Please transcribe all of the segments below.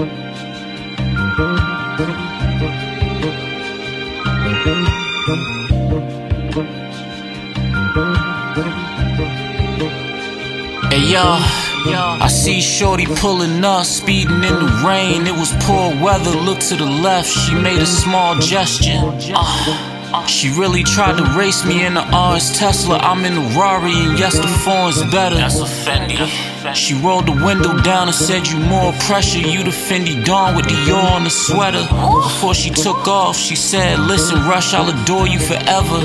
Hey yo, I see Shorty pulling up, speeding in the rain. It was poor weather. Look to the left, she made a small gesture. Uh, she really tried to race me in the RS Tesla. I'm in the Rari, and yes, the foreign's better. That's a Fendi. She rolled the window down and said, You more pressure. You the Fendi Dawn with Dior on the sweater. Before she took off, she said, Listen, Rush, I'll adore you forever.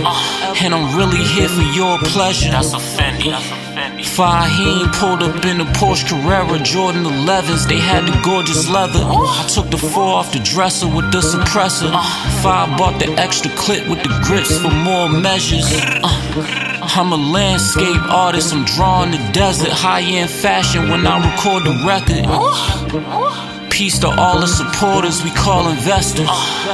And I'm really here for your pleasure. That's a Fendi. Fahim pulled up in the Porsche Carrera, Jordan 11s. They had the gorgeous leather. I took the four off the dresser with the suppressor. Five bought the extra clip with the grips for more measures. Uh, I'm a landscape artist, I'm drawing the desert. High end fashion when I record the record. Peace to all the supporters we call investors.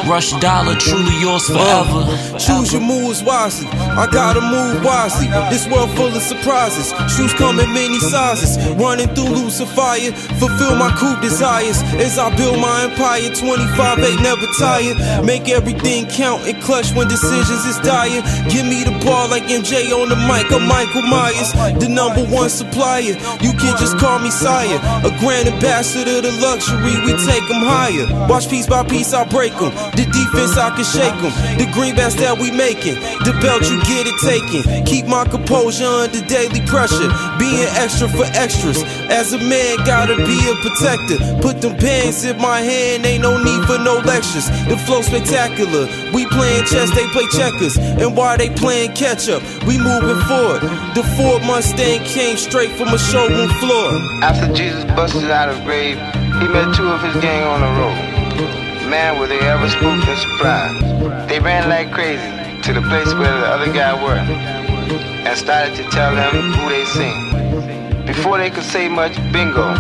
Rush dollar, truly yours forever. Uh, choose your moves wisely. I gotta move wisely. This world full of surprises. Shoes come in many sizes. Running through Lucifer, fulfill my cool desires as I build my empire. 25 8 never tired. Make everything count and clutch when decisions is dire. Give me the ball like MJ on the mic. I'm Michael Myers, the number one supplier. You can just call me sire. A grand ambassador to luxury we take them higher. Watch piece by piece, I break them. The defense, I can shake them. The greenbacks that we making. The belt, you get it taken. Keep my composure under daily pressure. Being extra for extras. As a man, gotta be a protector. Put them pants in my hand, ain't no need for no lectures. The flow spectacular. We playing chess, they play checkers. And while they playing catch up, we moving forward. The Ford Mustang came straight from a showroom floor. After Jesus busted out of grave, he met two of his gang on the road. Man, were they ever spooked and surprised. They ran like crazy to the place where the other guy were and started to tell them who they seen. Before they could say much, bingo,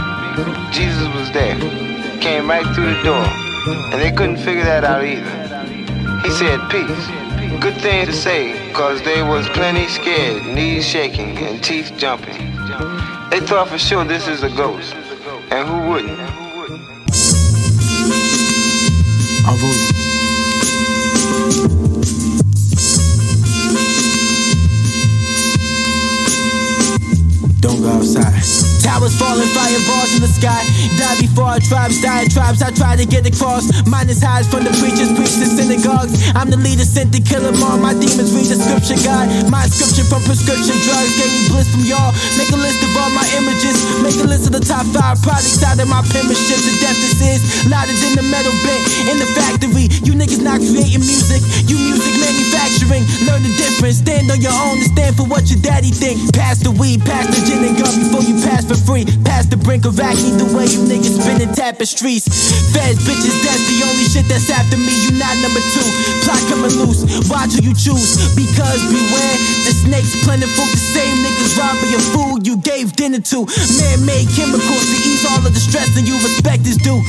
Jesus was there. Came right through the door, and they couldn't figure that out either. He said, peace. Good thing to say, cause they was plenty scared, knees shaking and teeth jumping. They thought for sure this is a ghost. And who wouldn't? Route. Don't go outside. Towers falling, fireballs in the sky. Die before tribes, die tribes. I try to get across. Minus highs from the preachers, preach the synagogues. I'm the leader, sent to kill them all. My demons read the scripture, God. My inscription from prescription drugs gave me bliss from y'all. Make a list of all my images. Make a list of the top five products out of my penmanship. The depth this is louder than the metal bit in the factory. You niggas not creating music. You music manufacturing. Learn the difference. Stand on your own and stand for what your daddy think. Pass the weed, pass the gin and gum before you pass for free. Past the brink of acne, the way you niggas spinning tapestries. Feds, bitches, that's the only shit that's after me. You not number two. Plot coming loose. Watch who you choose. Because beware, the snakes plentiful. The same niggas robbing your food you gave dinner to. Man made chemicals to ease all of the stress and you respect is due.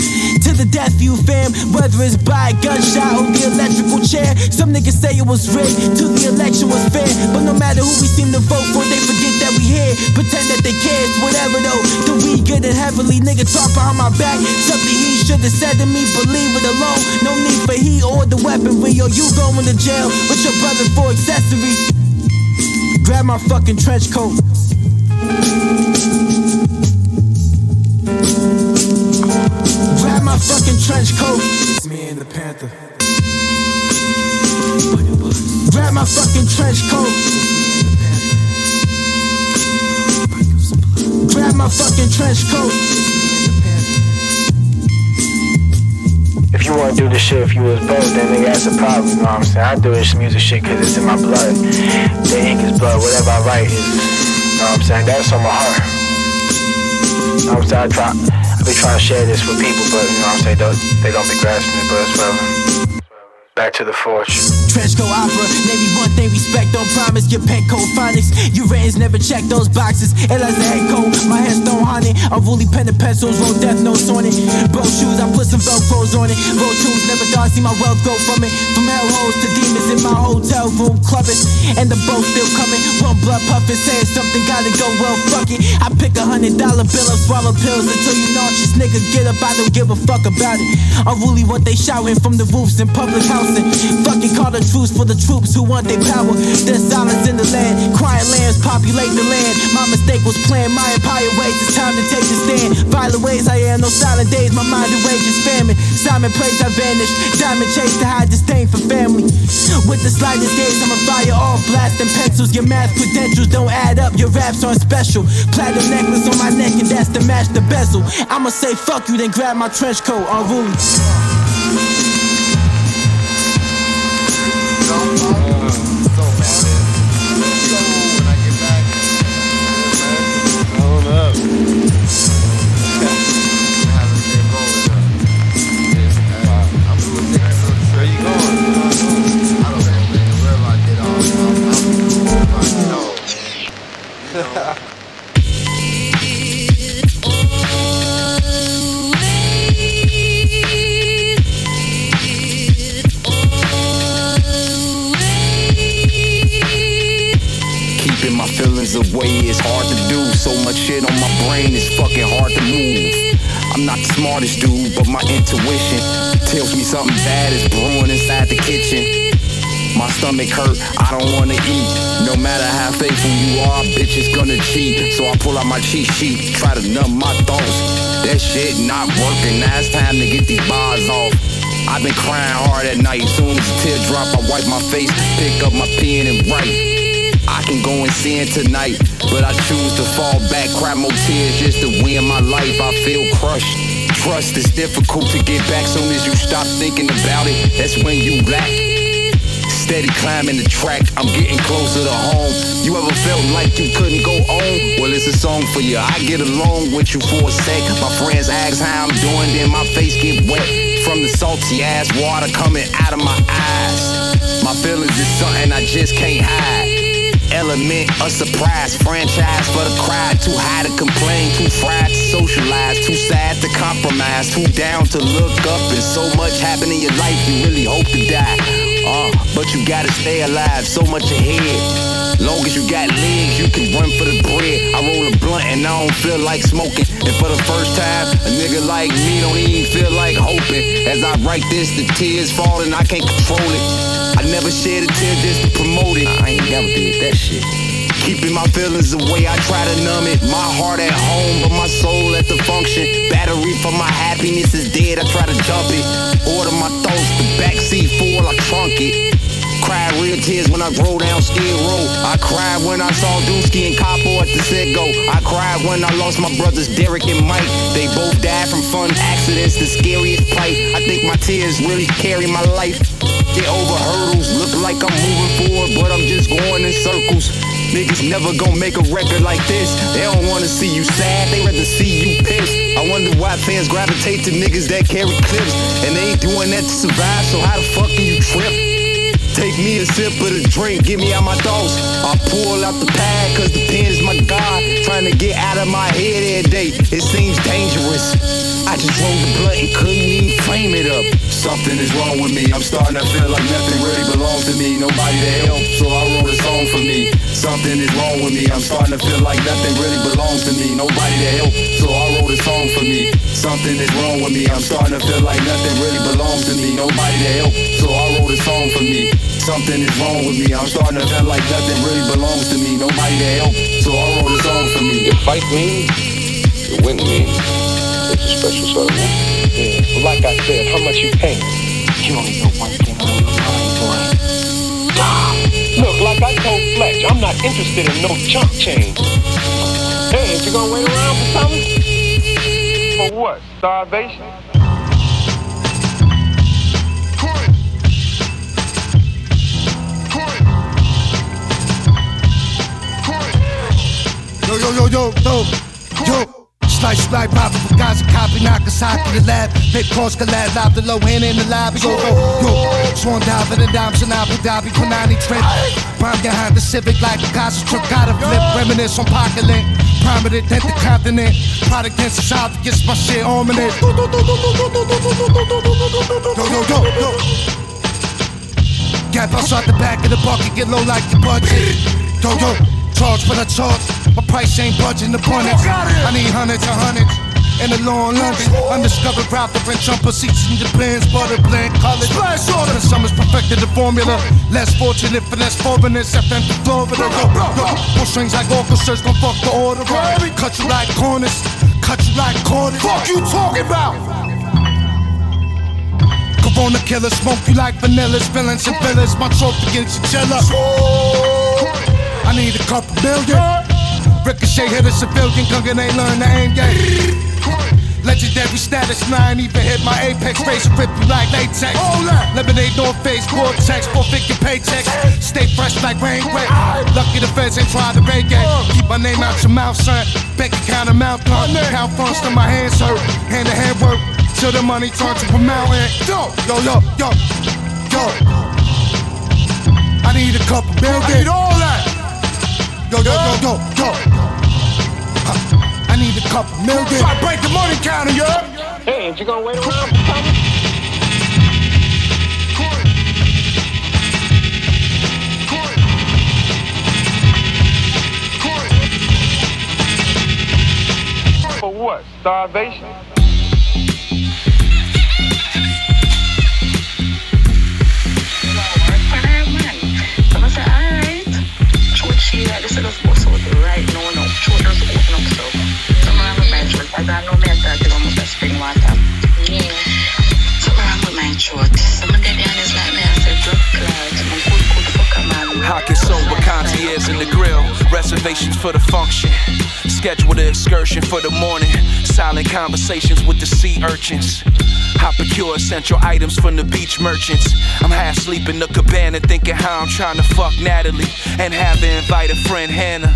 To the death you fam, whether it's by a gunshot or the electrical chair. Some niggas say it was rigged, till the election was fair. But no matter who we seem to vote for, they forget that we here. Pretend that they care, whatever though. The weed getting heavily, nigga talk behind my back. Something he should have said to me, but leave it alone. No need for he or the weaponry, or you going to jail with your brother for accessories. Grab my fucking trench coat. Grab my fucking trench coat. It's me and the Panther. Grab my fucking trench coat. Grab my fucking trench coat. If you wanna do this shit, if you was broke, then nigga, that's a problem, you know what I'm saying? I do this music shit cause it's in my blood. The ink is blood, whatever I write is, you know what I'm saying? That's on my heart. You know what I'm saying? I try, I be trying to share this with people, but you know what I'm saying? They don't, they don't be grasping it, but it's whatever. Back to the forge. Trenchcoat opera, me one thing, respect, don't promise. Your pen code phonics. You ratings never check those boxes. As the head code, my hair stone haunted. Unruly pen and pencils, wrote death notes on it. Bro shoes, I put some Velcros on it. Road tunes, never thought I see my wealth grow from it. From hellholes to demons in my hotel room clubbing. And the boat still coming. One blood puffin', saying something gotta go well, fuck it. I pick a hundred dollar bill up, swallow pills until you nauseous. Nigga, get up, I don't give a fuck about it. Unruly what they shouting from the roofs in public housing. Fucking call the truce for the troops who want their power. There's silence in the land, crying lambs populate the land. My mistake was playing my empire ways. It's time to take a stand. Violent ways I am, no silent days. My mind enrages famine. Simon prays I vanish. Diamond chase to hide disdain for family. With the slightest gaze, I'ma fire off blasting pencils. Your math credentials don't add up. Your raps aren't special. Platinum necklace on my neck, and that's to match the bezel. I'ma say fuck you, then grab my trench coat. Unruly. Cheat sheet, try to numb my thoughts. That shit not working, now it's time to get these bars off. I've been crying hard at night, soon as a tear drop, I wipe my face, pick up my pen and write. I can go and sin tonight, but I choose to fall back, cry more tears just to win my life. I feel crushed. Trust is difficult to get back soon as you stop thinking about it. That's when you lack. Steady climbing the track, I'm getting closer to home. You ever felt like you couldn't go on? Well, it's a song for you. I get along with you for a sec. My friends ask how I'm doing, then my face get wet from the salty ass water coming out of my eyes. My feelings is something I just can't hide. Element, a surprise, franchise for the crowd. Too high to complain, too fried to socialize, too sad to compromise, too down to look up. And so much happen in your life, you really hope to die. Uh, but you gotta stay alive, so much ahead. Long as you got legs, you can run for the bread. I roll a blunt and I don't feel like smoking. And for the first time, a nigga like me don't even feel like hoping. As I write this, the tears falling, I can't control it. I never shed a tear just to promote it. I ain't never did that shit. Keeping my feelings away, I try to numb it. My heart at home, but my soul at the function. Battery for my happiness is dead, I try to jump it. Order my thoughts, the backseat full, I trunk it. Cry real tears when I roll down Skid Row. I cried when I saw Dusky and Capo at the set go. I cried when I lost my brothers Derek and Mike. They both died from fun accidents, the scariest plight. I think my tears really carry my life. Get over hurdles, look like I'm moving forward, but I'm just going in circles. Niggas never gonna make a record like this. They don't wanna see you sad, they rather see you pissed. I wonder why fans gravitate to niggas that carry clips. And they ain't doing that to survive, so how the fuck can you trip? Take me a sip of the drink, get me out my thoughts. I pull out the pad, cause the pen is my God. Trying to get out of my head every day, it seems dangerous. I just rolled the blunt and couldn't even frame it up. Something is wrong with me. I'm starting to feel like nothing really belongs to me. Nobody to help, so I wrote a song for me. Something is wrong with me. I'm starting to feel like nothing really belongs to me. Nobody to help, so I wrote a song for me. Something is wrong with me. I'm starting to feel like nothing really belongs to me. Nobody to help, so I wrote a song for me. Something is wrong with me. I'm starting to feel like nothing really belongs to me. Nobody to help, so I wrote a song for me. You fight me, you win me. It's a special sort of man. Yeah, but like I said, how much you pay? You only know one thing on your mind, boy. Look, like I told Fletch, I'm not interested in no chump change. Hey, ain't you gonna wait around for something? For what? Starvation? Yo, yo, yo, yo, yo, yo. Slice like Robert for guys a copy, knock us out to the lab. Paper cross collab, live the low hand in the lobby. Yo, yo, yo. Swan dive in the dimes in Abu Dhabi, Panani trip. Prime behind the Civic like a Gaza trip. Gotta flip, reminisce on Pocket Link. Prominent at the continent. Product the south against my shit ominous. Yo, yo, yo, yo. Gap outside the back of the bucket, get low like your budget. Yo, yo, charge for the charge. My price ain't budging the abundance. I need hundreds and hundreds. In the long lunch, undiscovered route, different jumper seats in the blends, butter blend, college. Splash order. The summer's perfected the formula. Less fortunate for less foreigners, FM to Florida. Yo, yo, pull strings like orchestras, gon' fuck the order. Cut you like corners, cut you like corners. Fuck you talking about? Corona killer, smoke you like vanillas, villains and villas. My trophy against your jealous. I need a couple million. Ricochet hit a civilian, gungan ain't learn the aim game. Legendary status, nine even hit my apex. Face rip you like latex. Lemonade, North Face, Vortex, four figure paychecks. Stay fresh like rain wet. Lucky the feds ain't trying to break it. Keep my name out your mouth, son. Bank account amount done. Count funds till my hands hurt. Hand to hand work till the money turns to a mountain. Yo, yo, yo, yo. I need a couple million. I need all that. Yo, yo, yo, yo, yo. Huh. I need a couple million. Try to break the money counter, yo. Hey, ain't you gonna wait around for something? For what? Starvation? Reservations for the function. Schedule the excursion for the morning. Silent conversations with the sea urchins. I procure essential items from the beach merchants. I'm half sleeping the cabana, thinking how I'm trying to fuck Natalie and have to invite a friend Hannah.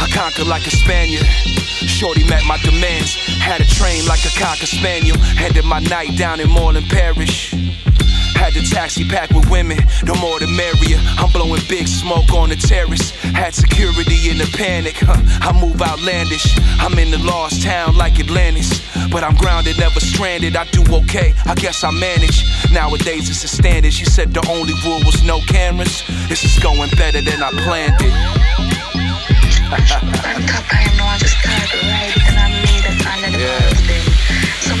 I conquer like a Spaniard. Shorty met my demands. Had a train like a cocker spaniel. Ended my night down in Moreland Parish. Had the taxi packed with women, no more the merrier. I'm blowing big smoke on the terrace. Had security in the panic. Huh, I move outlandish. I'm in the lost town like Atlantis. But I'm grounded, never stranded. I do okay, I guess I manage. Nowadays it's a standard. She said the only rule was no cameras. This is going better than I planned it. I know I just start right and I made it under the Yeah. bars them. Some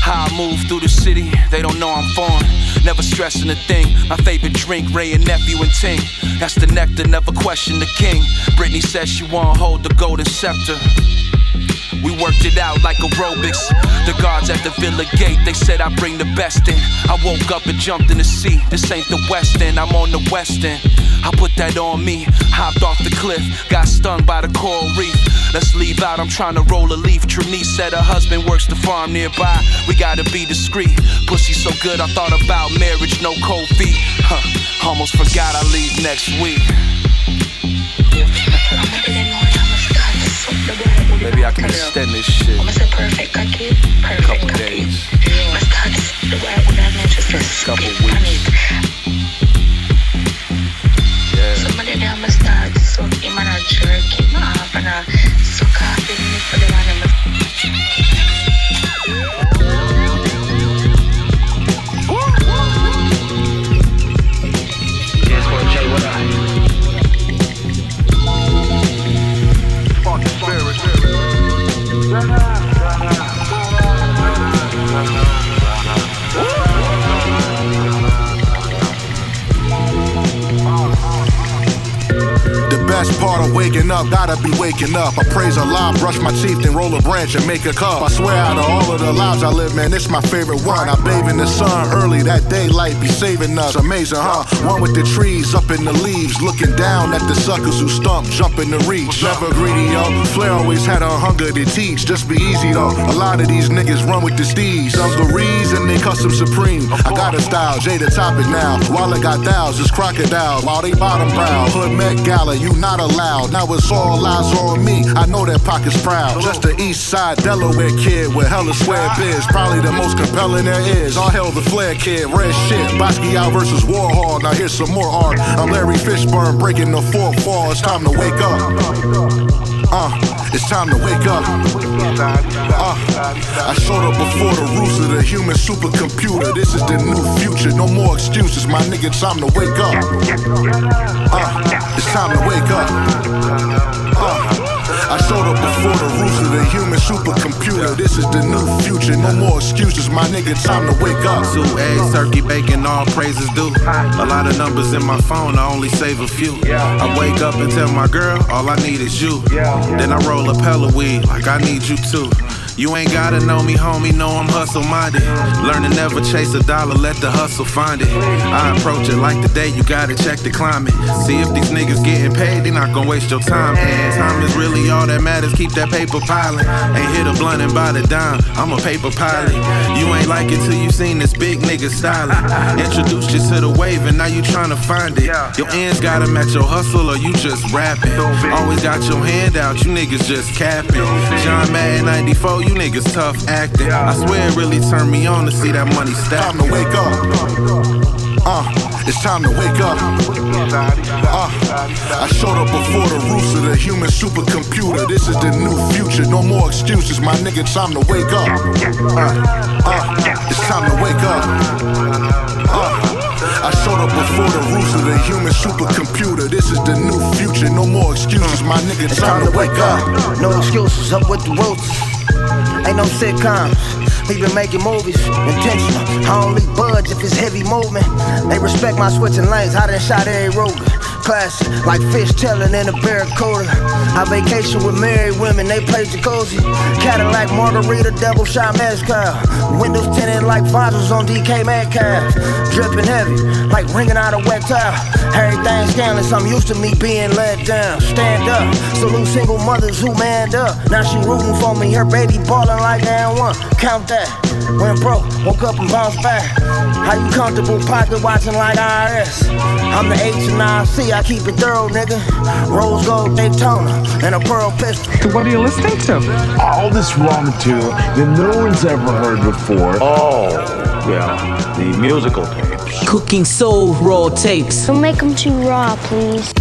How I move through the city, they don't know I'm foreign. Never stressing a thing. My favorite drink, Wray and Nephew and Ting. That's the nectar, never question the king. Brittany says she won't hold the golden scepter. We worked it out like aerobics. The guards at the villa gate, they said I bring the best in. I woke up and jumped in the sea. This ain't the West End, I'm on the West End. I put that on me, hopped off the cliff, got stung by the coral reef. Let's leave out, I'm trying to roll a leaf. Trinice said her husband works the farm nearby. We gotta be discreet. Pussy so good, I thought about marriage, no cold feet. Huh, almost forgot I leave next week. Maybe I can extend this shit. I'm say perfect cocky, perfect Couple days. I start the way I would have meant Couple weeks. Yeah. Somebody there must start suck him and a jerk him off and a suck off him for the one him. Best part of waking up, gotta be waking up. I praise Allah, brush my teeth, then roll a branch and make a cup. I swear out of all of the lives I live, man, this my favorite one. I bathe in the sun early, that daylight be saving us. Amazing, huh? One with the trees up in the leaves, looking down at the suckers who stump, jumping the reach. Never greedy, yo. Flair always had a hunger to teach. Just be easy, though. A lot of these niggas run with the steez. Dungarees and they custom supreme. I got a style, Jay the topic now. While I got thousands, it's crocodiles. While they bottom brow, hood Met Gala, you not allowed. Now it's all eyes on me. I know that pocket's proud. Just the East Side Delaware kid with hella square biz. Probably the most compelling there is. All hell the Flair kid, red shit. Basquiat versus Warhol. Now here's some more art. I'm Larry Fishburne breaking the fourth wall. It's time to wake up. Uh, it's time to wake up. Uh, I showed up before the roots of the human supercomputer. This is the new future. No more excuses, my nigga. Time to wake up. Uh, it's time to wake up. Uh, I showed up before the roots of the human supercomputer. This is the new future. No more excuses, my nigga. Time to wake up. Two eggs, turkey, bacon, all praises due. A lot of numbers in my phone, I only save a few. I wake up and tell my girl, all I need is you. Then I roll a pell of weed, like I need you too. You ain't gotta know me, homie, know I'm hustle minded. Learn to never chase a dollar, let the hustle find it. I approach it like the day you gotta check the climate. See if these niggas getting paid, they not gonna waste your time. And time is really all that matters, keep that paper piling. Ain't hit a blunt and buy the dime, I'm a paper pilot. You ain't like it till you seen this big nigga styling. Introduced you to the wave and now you tryna find it. Your ends gotta match your hustle or you just rapping. Always got your hand out, you niggas just capping. John Madden 94, you niggas tough acting. I swear it really turned me on to see that money stack. Time to wake up. Uh, it's time to wake up. Uh, I showed up before the roots of the human supercomputer. This is the new future. No more excuses, my nigga. Time to wake up. Uh, uh, it's time to wake up. Uh, I showed up before the roots of the human supercomputer. This is the new future. No more excuses, my nigga. Time to wake up. No excuses, up with the roots. Ain't no sitcoms. We been making movies, intentional. I only budge if it's heavy movement. They respect my switching lanes. I done shot every road. Classic, like fish telling in a barracuda. I vacation with married women, they play jacuzzi. Cadillac margarita, double shot mezcal. Windows tinted like fossils on DK Metcalf. Dripping heavy, like ringing out a wet towel. Everything scandalous, I'm used to me being let down. Stand up, salute single mothers who manned up. Now she rooting for me, her baby ballin' like and one. Count that. Went broke, woke up and bounced back. How you comfortable pocket watching like IRS? I'm the H and I C, I keep it thorough, nigga. Rose gold Daytona and a pearl pistol. What are you listening to? All this raw material that no one's ever heard before. Oh, yeah, the musical tapes. Cookin-Soul raw tapes. Don't make them too raw, please.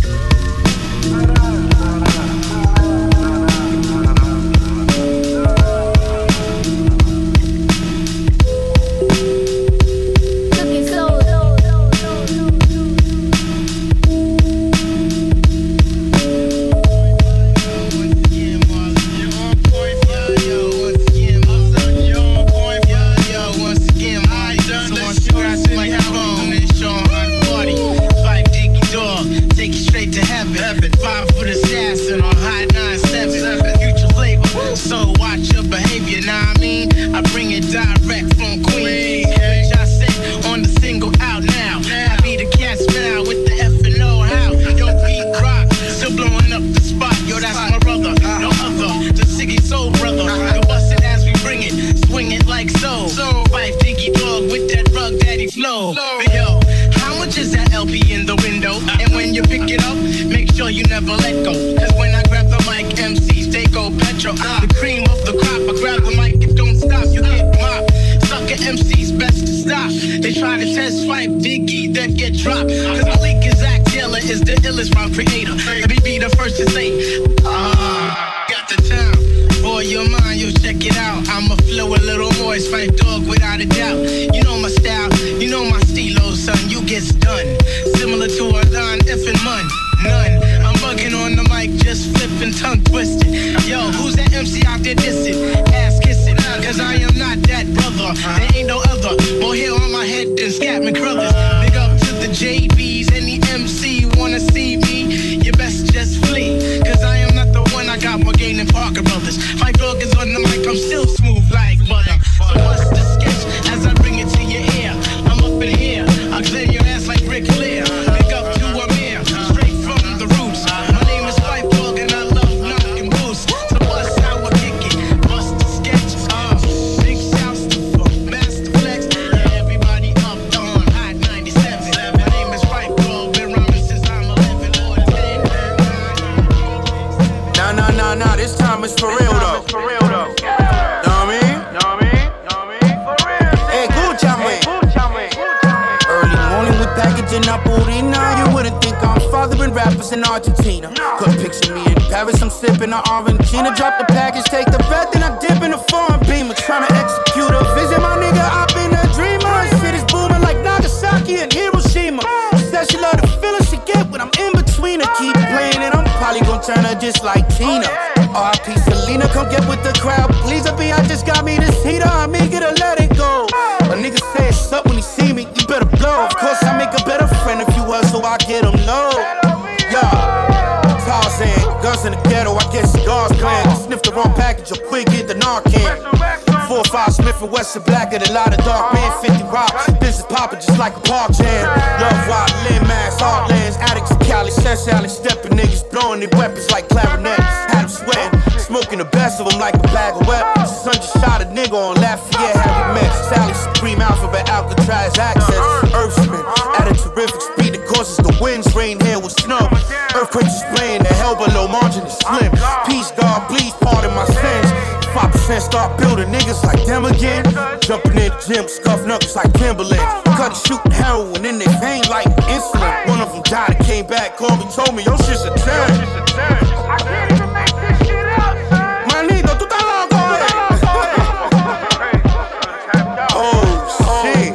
LP in the window. And when you pick it up, make sure you never let go. Cause when I grab the mic, MCs, they go petrol. Ah. The cream of the crop, I grab the mic if don't stop. You get mobbed. Sucker MCs, best to stop. They try to test swipe Diggy, then get dropped. Cause Malik is Zach Taylor, is the illest rhyme creator. Let me be the first to say, ah, got the time. For your mind, You check it out. I'm a flow a little more, it's fight dog without a doubt. You know my style, you know my to if and none. I'm bugging on the mic, just flipping tongue twisted. Yo, who's that MC out there dissing? Ass kissing, cause I am not that brother. There ain't no other, more here on my head than Scatman Crothers. Big up to the JBs, any MC wanna see me? You best just flee, cause I am not the one, I got more game than Parker Brothers. My dog is on the mic, I'm still Paris, I'm sipping an Argentina. Drop the package, take the bet, then I dip in a foreign beamer. Trying to execute a vision, my nigga. I've been a dreamer. Shit is booming like Nagasaki and Hiroshima. Said she love the feeling she get when I'm in between her. Keep playing and I'm probably gonna turn her just like Tina. R.I.P. Selena, come get with the crowd. Please, a B, I just got me this heater. I'm eager to let it go. A nigga say it's up when he see me, you better blow. Of course, in the ghetto, I get cigars playing. Sniff the wrong package, or quick get the Narcan. Four five Smith and Wesson blacker than a lot of dark men. 50 rock, this is poppin' just like a park jam. Love wild, limb mass, heartlands, addicts Cali, Sess Alley, steppin' niggas, blowin' their weapons like clarinets. Had them sweating, smoking the best of them like a bag of weapons. Son just shot a nigga on Lafayette, have we met? Sally Supreme Alphabet, Alcatraz access. Earthspin, at a terrific speed that causes the winds, rain, hail with snow. Earthquakes is playing, the hell below slim. Peace, God, please pardon my sins. 5% start building niggas like them again. Jumping in the gym, scuff knuckles like Timberland. Cut shooting heroin in their vein like insulin. One of them died and came back, called me, told me, yo, shit's a 10. Manito, tú estás loco, eh? Oh, shit.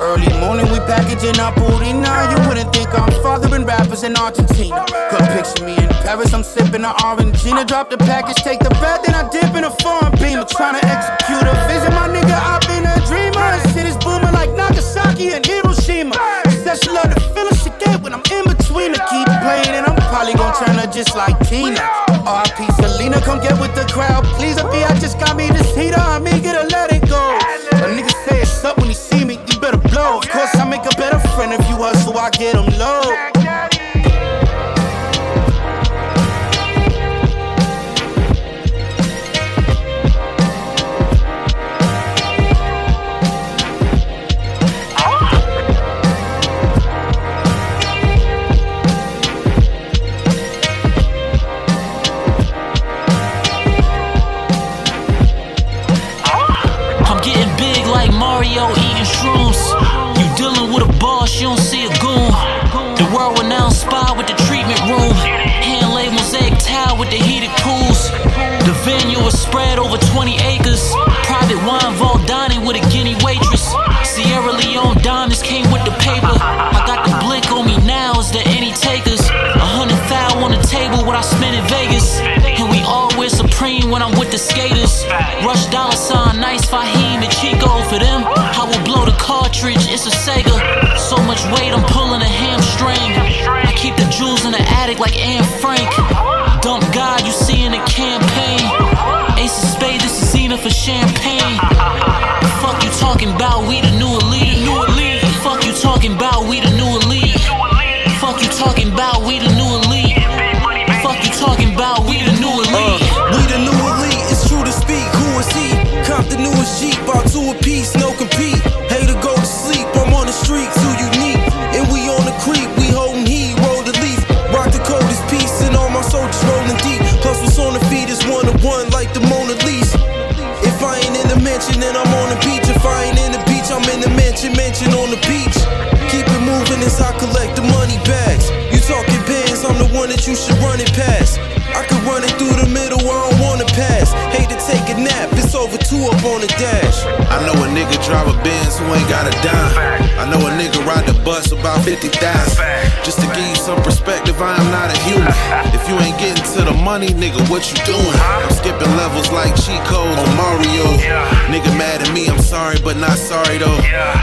Early morning, we packaging up Purina. You wouldn't think I'm fathering rappers in Argentina. Could picture me in Paris, I'm sipping an Argentina. Drop the package, take the bet, then I dip in a foreign beamer. Trying to execute a vision, my nigga. I've been a dreamer. Shit is booming like Nagasaki and Hiroshima. Said she love the feeling she get when I'm in between her. Keep playing, and I'm probably gonna turn her just like Tina. R.I.P. Selena, come get with the crowd. Please, a B, I just got me this heater. I'm eager to let it go. A nigga say it's up when he see me, you better blow. Of course, I make a better friend if you so I get him skaters. Rush dollar sign, nice Fahim and Cheeko for them. I will blow the cartridge, it's a Sega. So much weight, I'm pulling a hamstring. I keep the jewels in the attic like Anne Frank. Dump God, you see in the campaign. Ace of Spade, this is Xena for champagne. I'm on the street, too unique. And we on the creep, we holding heat, roll the leaf. Rock the coldest piece, and all my soldiers rolling deep. Plus, what's on the feet is one to one, like the Mona Lisa. If I ain't in the mansion, then I'm on the beach. If I ain't in the beach, I'm in the mansion, mansion on the beach. Keep it moving as I collect the money bags. You talking bands, I'm the one that you should run it past. I could run it through the middle, I don't wanna pass. Hate to take a nap, two up on the dash. I know a nigga drive a Benz who ain't got a dime. I know a nigga ride the bus about 50,000. Just to give you some perspective, Am not a human. If you ain't getting to the money, nigga, what you doing? I'm skipping levels like Chico on Mario. Nigga mad at me, I'm sorry, but not sorry though.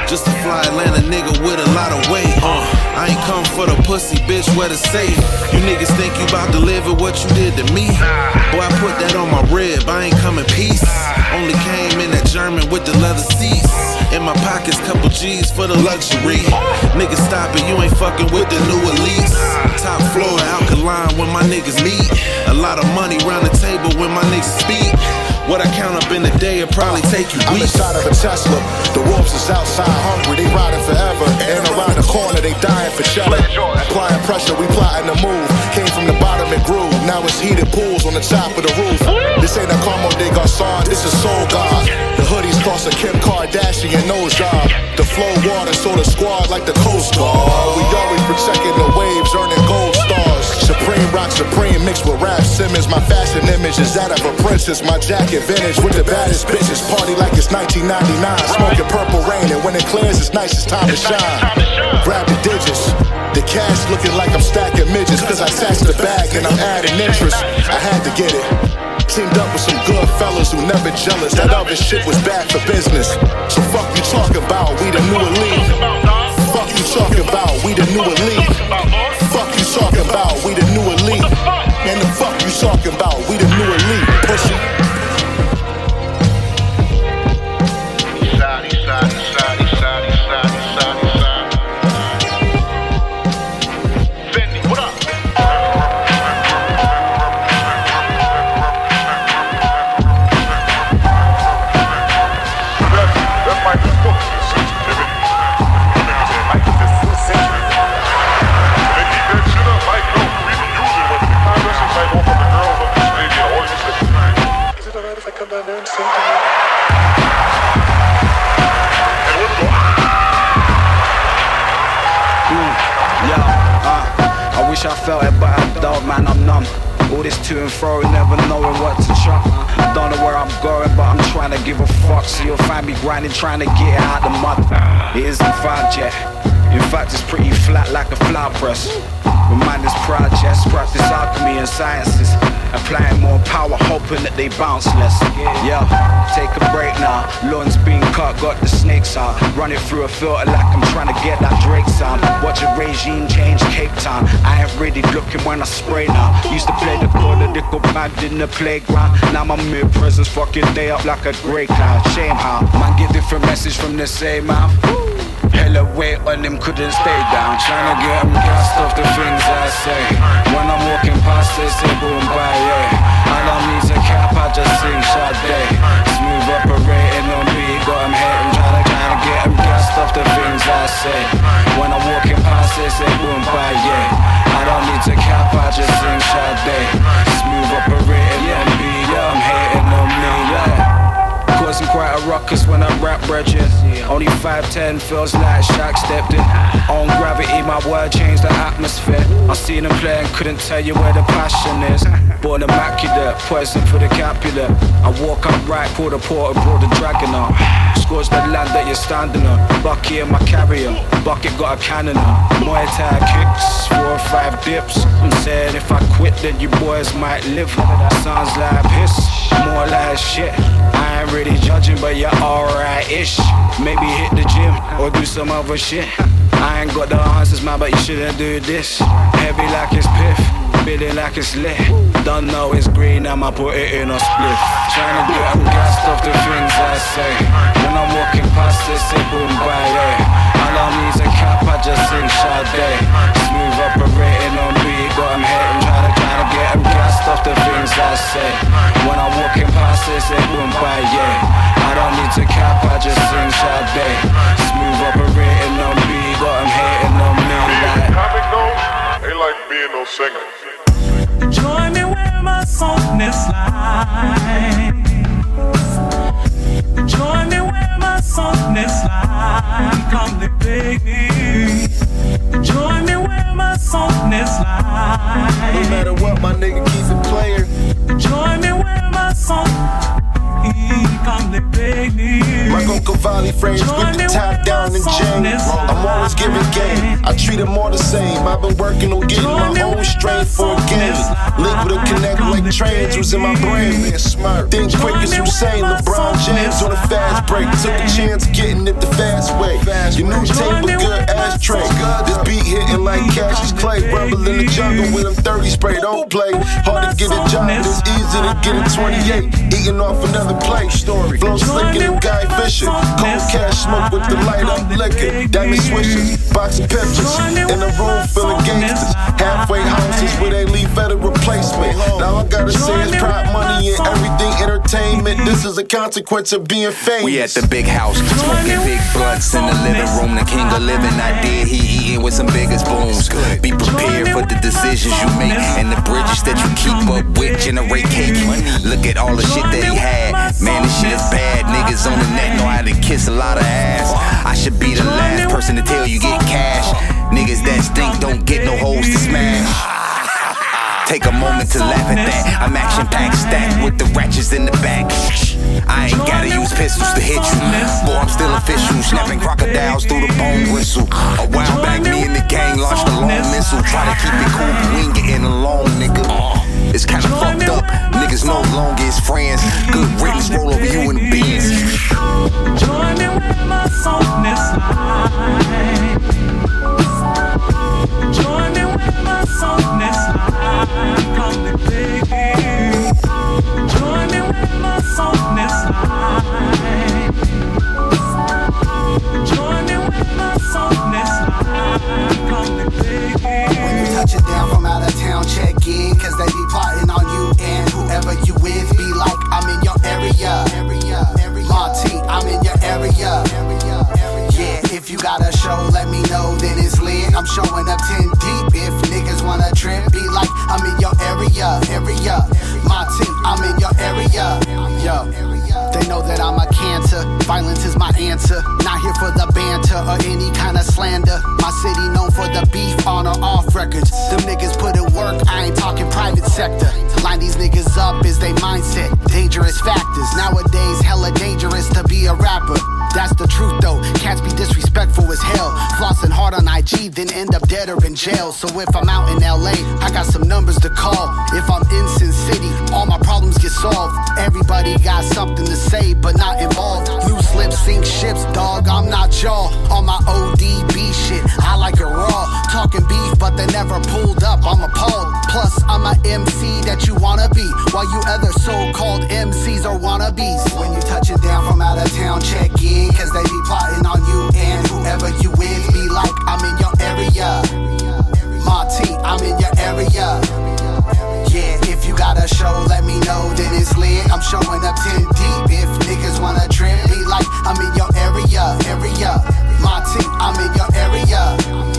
Just a fly Atlanta nigga with a lot of weight. Uh, I ain't come for the pussy, bitch, where the safe? You niggas think you bout to live with what you did to me? Boy, I put that on my rib, I ain't coming peace. Only came in that German with the leather seats. In my pockets, couple G's for the luxury. Niggas stop it, you ain't fucking with the new elites. Top floor, alkaline when my niggas meet. A lot of money round the table when my niggas speak. What I count up in a day, it probably take you weeks. I'm inside of a Tesla. The wolves is outside hungry, they riding forever. And around the corner, they dying for cheddar. Applying pressure, we plotting to move. Came from the bottom and grew. Now it's heated pools on the top of the roof. This ain't a Comme des Garçons, this is Soul God. The hoodies cross a Kim Kardashian nose job. The flow water, so the squad like the Coast Guard. We always protecting the waves, earning gold stars. Supreme rock, supreme mixed with rap Simmons. My fashion image is that of a princess. My jacket vintage with the baddest bitches. Party like it's 1999. Smoking purple rain, and when it clears, it's nice, it's time to shine. Grab the digits. The cash looking like I'm stacking midgets. Cause I taxed the bag and I'm adding interest. I had to get it. Teamed up with some good fellas who never jealous. That other shit was bad for business. So fuck you talking about, we the new elite. Fuck you talking about, we the new elite. Talking about, we the new elite. And the fuck you talking about, we the new elite. Pussy. I felt it, but I don't, man, I'm numb. All this to and fro, never knowing what to chop. Don't know where I'm going, but I'm trying to give a fuck. So you'll find me grinding, trying to get out the mud. It isn't fine yet. In fact, it's pretty flat like a flower press. Remind us projects, practice alchemy and sciences. Applying more power, hoping that they bounce less. Yeah, take a break now. Lawn's been cut, got the snakes out. Run it through a filter like I'm trying to get that Drake sound. Watch a regime change Cape Town. I ain't really looking when I spray now. Used to play the nickel band in the playground. Now my mid presence fucking day up like a grey cloud. Shame how man get different message from the same mouth. Hella weight on them, couldn't stay down. Tryna get them gassed off the things I say. When I'm walking past, they say boom, bye, yeah. I don't need a cap, I just sing Sade. Smooth operating on me, got them hating. Tryna, tryna get them gassed off the things I say. When I'm walking past, they say boom, bye, yeah. I don't need a cap, I just sing Sade. Smooth operating on me, yeah. I'm hating on me, yeah. Causing quite a ruckus when I rap brethren. Only 5'10 feels like Shaq stepped in. On gravity, my word changed the atmosphere. I seen him play and couldn't tell you where the passion is. Born immaculate, poison for the Capulet. I walk upright, pull the porter, brought the dragon up. Scorch the land that you're standing on. Bucky in my carrier, bucket got a cannon on. Muay Thai kicks, four or five dips. I'm saying if I quit, then you boys might live. Sounds like piss, more like shit. I ain't really judging, but you're alright-ish. Maybe hit the gym or do some other shit. I ain't got the answers, man, but you shouldn't do this. Heavy like it's piff, feeling like it's lit. Don't know it's green, I'ma put it in a split. Trying to get them gassed off the things I say. When I'm walking past, this, say boom, yeah. All I need's a cap, I just sing Sade. Smooth operating on beat, got to, trying to get gassed off the things I say. When I'm walking past, they say boom, bye, yeah. I don't need to cap, I just sing Sade. Smooth operating on beat, got them hating on me like. comic though, they like being those singers. Join me where my softness lies. Join me where my softness lies. Come the baby. Join me where my softness lies. No matter what, my nigga keep it player. Join me where my soft. Baby. Marco Cavalli frames with the top down and chain. I'm always giving game. I treat them all the same. I've been working on getting my own strength for a game. Link with a connect like trains was in my brain. Think quick as Hussein, LeBron James on a fast break. Took a chance getting it the fast way. Your new tape a good ashtray. This beat hitting like Cassius Clay. Rumble in the jungle with them 30 spray. Don't play. Hard to get a job, it's easy to get a 28. Eating off another plate. Story. Flow slicker than Guy Fisher. Cold cash smoke with the light up liquor. Diamond swishers. Box of pictures. In a room full of gangsters. Halfway houses where they leave better replacement. Now I gotta say it's pride money and everything entertainment. This is a consequence of being famous. We at the big house, smoking big blunts in the living room. The king of living, I did. He eating with some biggest booms. Be prepared for the decisions you make and the bridges that you keep up with generate cake. Look at all the shit that he had. Man, this shit is bad. Niggas on the net know how to kiss a lot of ass. I should be the last person to tell you get cash. Niggas that stink don't get no holes to smash. Take a moment to laugh at that. I'm action packed, stacked with the ratchets in the back. I ain't gotta use pistols to hit you. Boy, I'm still official, snapping crocodiles through the bone whistle. A while back, me and the gang launched a long missile. Try to keep it cool, but we ain't getting along, nigga. It's kinda fucked up. Niggas no longer is friends. Good riddance, roll over you in the beans. Join me where my softness lies. Join I'm in your area. Monty, I'm in your area. Yeah, if you got a show, let me know, then it's lit. I'm showing up 10 deep. If niggas wanna trip, be like, I'm in your area. Area. My team, I'm in your area. Yo. They know that I'm a cancer. Violence is my answer. Not here for the banter or any kind of slander. My city known for the beef on or off records. Them niggas put in work, I ain't talking private sector. Line these niggas up is they mindset. Dangerous factors. Nowadays, hella dangerous to be a then end up dead or in jail. So if I'm out in LA, I got some numbers to call. If I'm in Sin City, all my problems get solved. Everybody got something to say, but not involved. Loose lips sink ships, dog. I'm not y'all. On my ODB shit, I like it raw. Talking beef, but they never pulled up. I'm appalled. Plus, I'm a MC that you wanna be. While you other so-called MCs are wannabes. When you touch it down from out of town, check in. Cause they be plotting on you and whoever you with. Be like, I'm in your area. Monty, I'm in your area. Yeah, if you got a show, let me know, then it's lit. I'm showing up 10 deep. If niggas wanna trip, be like, I'm in your area, area. Monty, I'm in your area.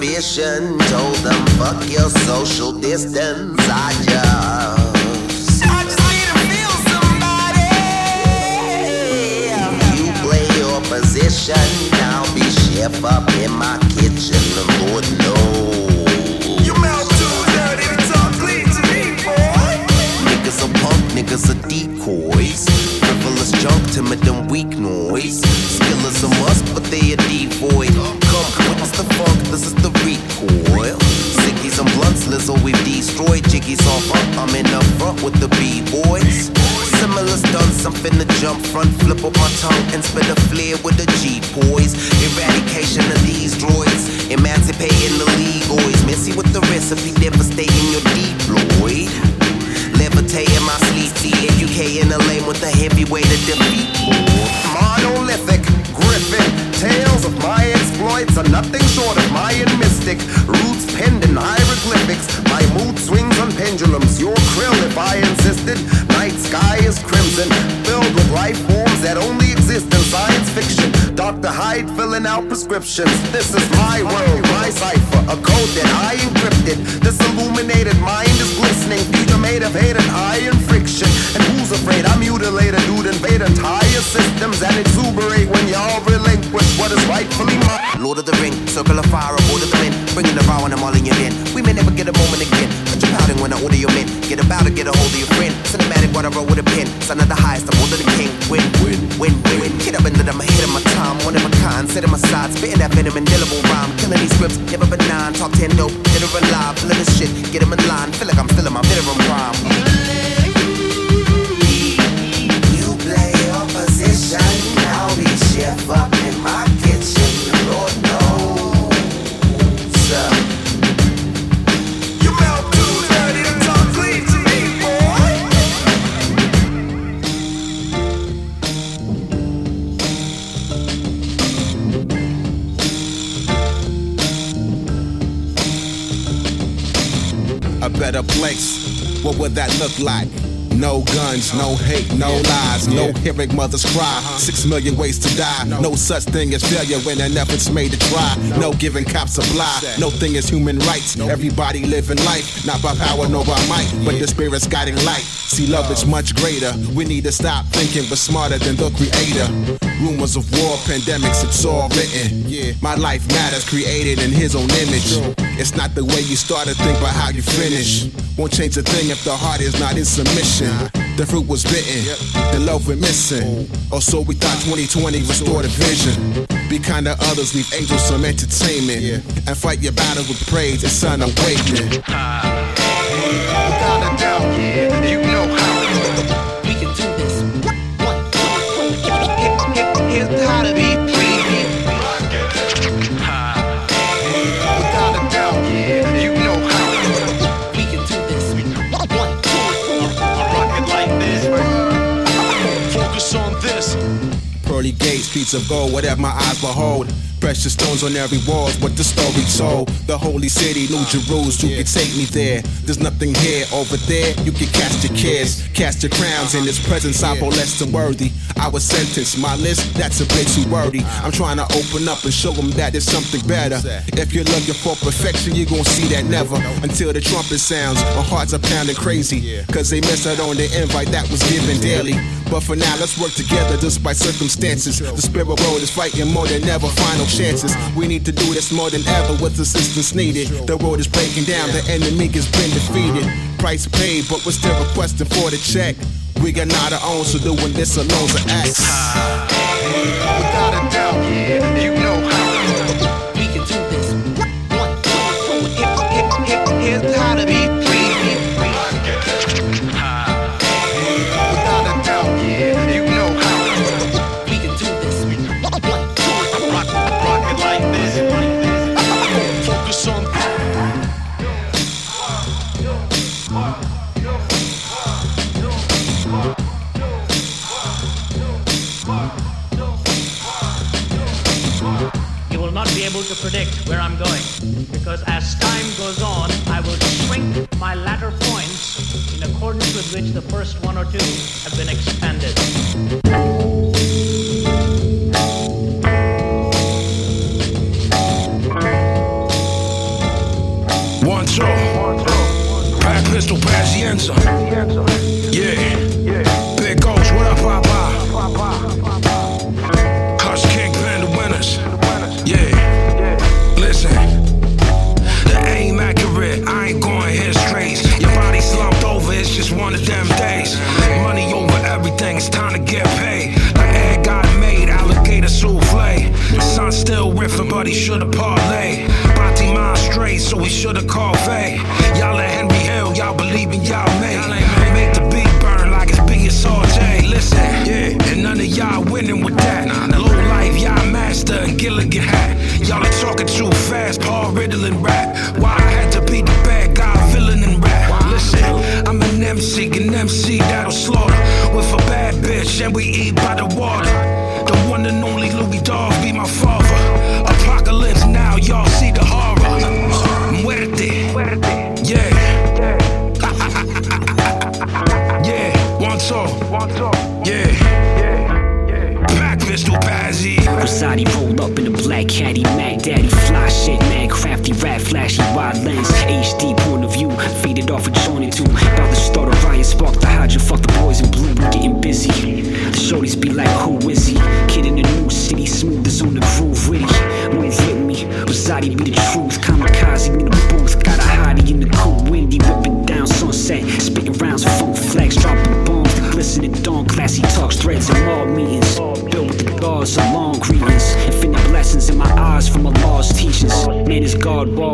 Told them fuck your social distance. I just. I just need to feel somebody. You play your position, I'll be chef up in my kitchen, the Lord knows. Are punk, niggas are decoys. Frivolous junk, timid and weak noise. Skill is a must, but they a devoid. Come witness the funk, this is the recoil. Sickies and blunts, Lizzo, we've destroyed. Jiggies off up, I'm in the front with the B-boys. Similar stunts, I'm finna jump front, flip up my tongue and spit a flare with the G-boys. Eradication of these droids, emancipating the leaguoids. Messy with the recipe, devastating your deployed. Levitating my sleep, T-A-U-K in the lane with the heavyweight of defeat. Monolithic, griffin, tales of my exploits are nothing short short of Mayan mystic. Roots penned in hieroglyphics. My mood swings on pendulums. Your krill, if I insisted. Night sky is crimson, filled with life forms that only exist in science fiction. Dr. Hyde filling out prescriptions. This is my world, my cipher, a code that I encrypted. This illuminated mind is glistening. Made of hate and iron friction. And who's afraid? I mutilate a dude, invade entire systems and exuberate when y'all relinquish what is rightfully mine. Lord of the Ring, circle of fire, a board of the wind. Bringing the raw and I'm all in your den. We may never get a moment again. When I order your men. Get about to get a hold of your friend. Cinematic, what I wrote with a pen. Son of the highest, I'm older the king. Win, win, win, win. Hit up into them, ahead of my time. One of a kind, set in my side. Spitting that venom, indelible rhyme. Killing these scripts, never benign. Talk 10 dope, or alive. Feeling this shit, get 'em in line. Feel like I'm still in my veteran prime. Better place. What would that look like? No guns, no hate, no lies, no hearing mothers cry. Uh-huh. Six million ways to die. No such thing as failure when an effort's made to try. No giving cops a lie. No thing is human rights. Everybody living life, not by power, nor by might, but the spirit's guiding light. See, love is uh-huh. much greater. We need to stop thinking we're smarter than the creator. Rumors of war, pandemics, it's all written. Yeah, my life matters, created in his own image. It's not the way you start to think, but how you finish. Won't change a thing if the heart is not in submission. The fruit was bitten, the love we're missing. Or so we thought 2020 restored a vision. Be kind to others, leave angels some entertainment. And fight your battles with praise and sun awakening. Without a doubt, streets of gold, whatever my eyes behold. Precious stones on every wall, what the story told. The holy city, New Jerusalem, you can take me there. There's nothing here, over there, you can cast your cares, cast your crowns. In His presence, I fall less than worthy. I was sentenced, my list, that's a bit too wordy. I'm trying to open up and show them that there's something better. If you're looking for perfection, you're gonna see that never. Until the trumpet sounds, our hearts are pounding crazy. Cause they missed out on the invite that was given daily. But for now, let's work together despite circumstances. The spirit road is fighting more than ever, final chances. We need to do this more than ever with assistance needed. The road is breaking down, the enemy has been defeated. Price paid, but we're still requesting for the check. We got not our own, so doing this alone's an act. Without a doubt, you know how. We can do this. Here's how to be predict where I'm going, because as time goes on, I will shrink my latter points in accordance with which the first one or two have been expanded. One, two. Pack pistol, Pazienza. Yeah.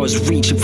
Walls reaching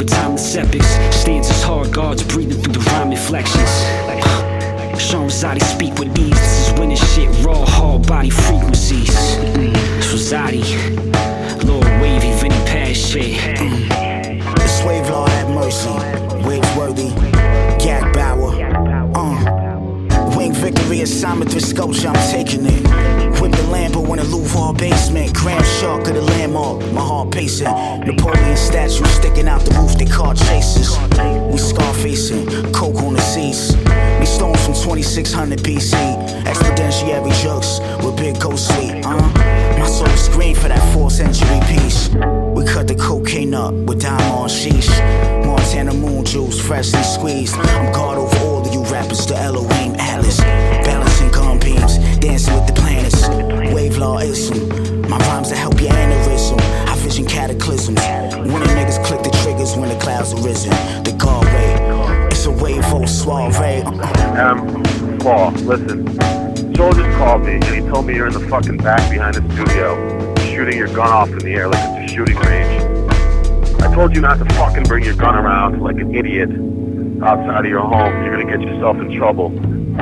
Um, Paul, listen. Just called me and he told me you're in the fucking back behind the studio, shooting your gun off in the air like it's a shooting range. I told you not to fucking bring your gun around like an idiot outside of your home. You're gonna get yourself in trouble.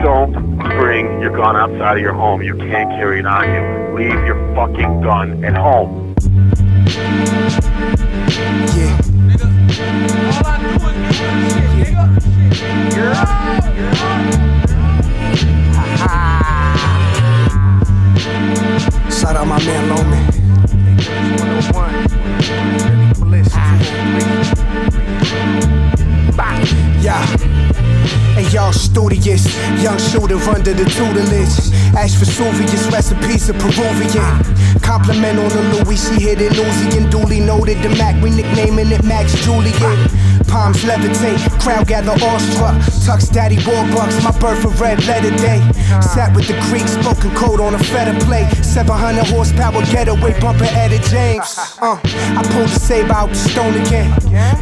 Don't bring your gun outside of your home. You can't carry it on you. Leave your fucking gun at home. Y'all studious, young shooter under the tutelage. Ash Vesuvius, recipes of Peruvian. Compliment on the Louis, she hit it Uzi and duly noted the Mac. We nicknaming it Max Julien. Palms levitate, crowd gather awestruck. Tux Daddy Warbucks, my birth of red letter day. Sat with the Greek, spoken code on a feather plate. 700 horsepower getaway, bumper Eddie James. Uh, I pulled the saber out the stone again.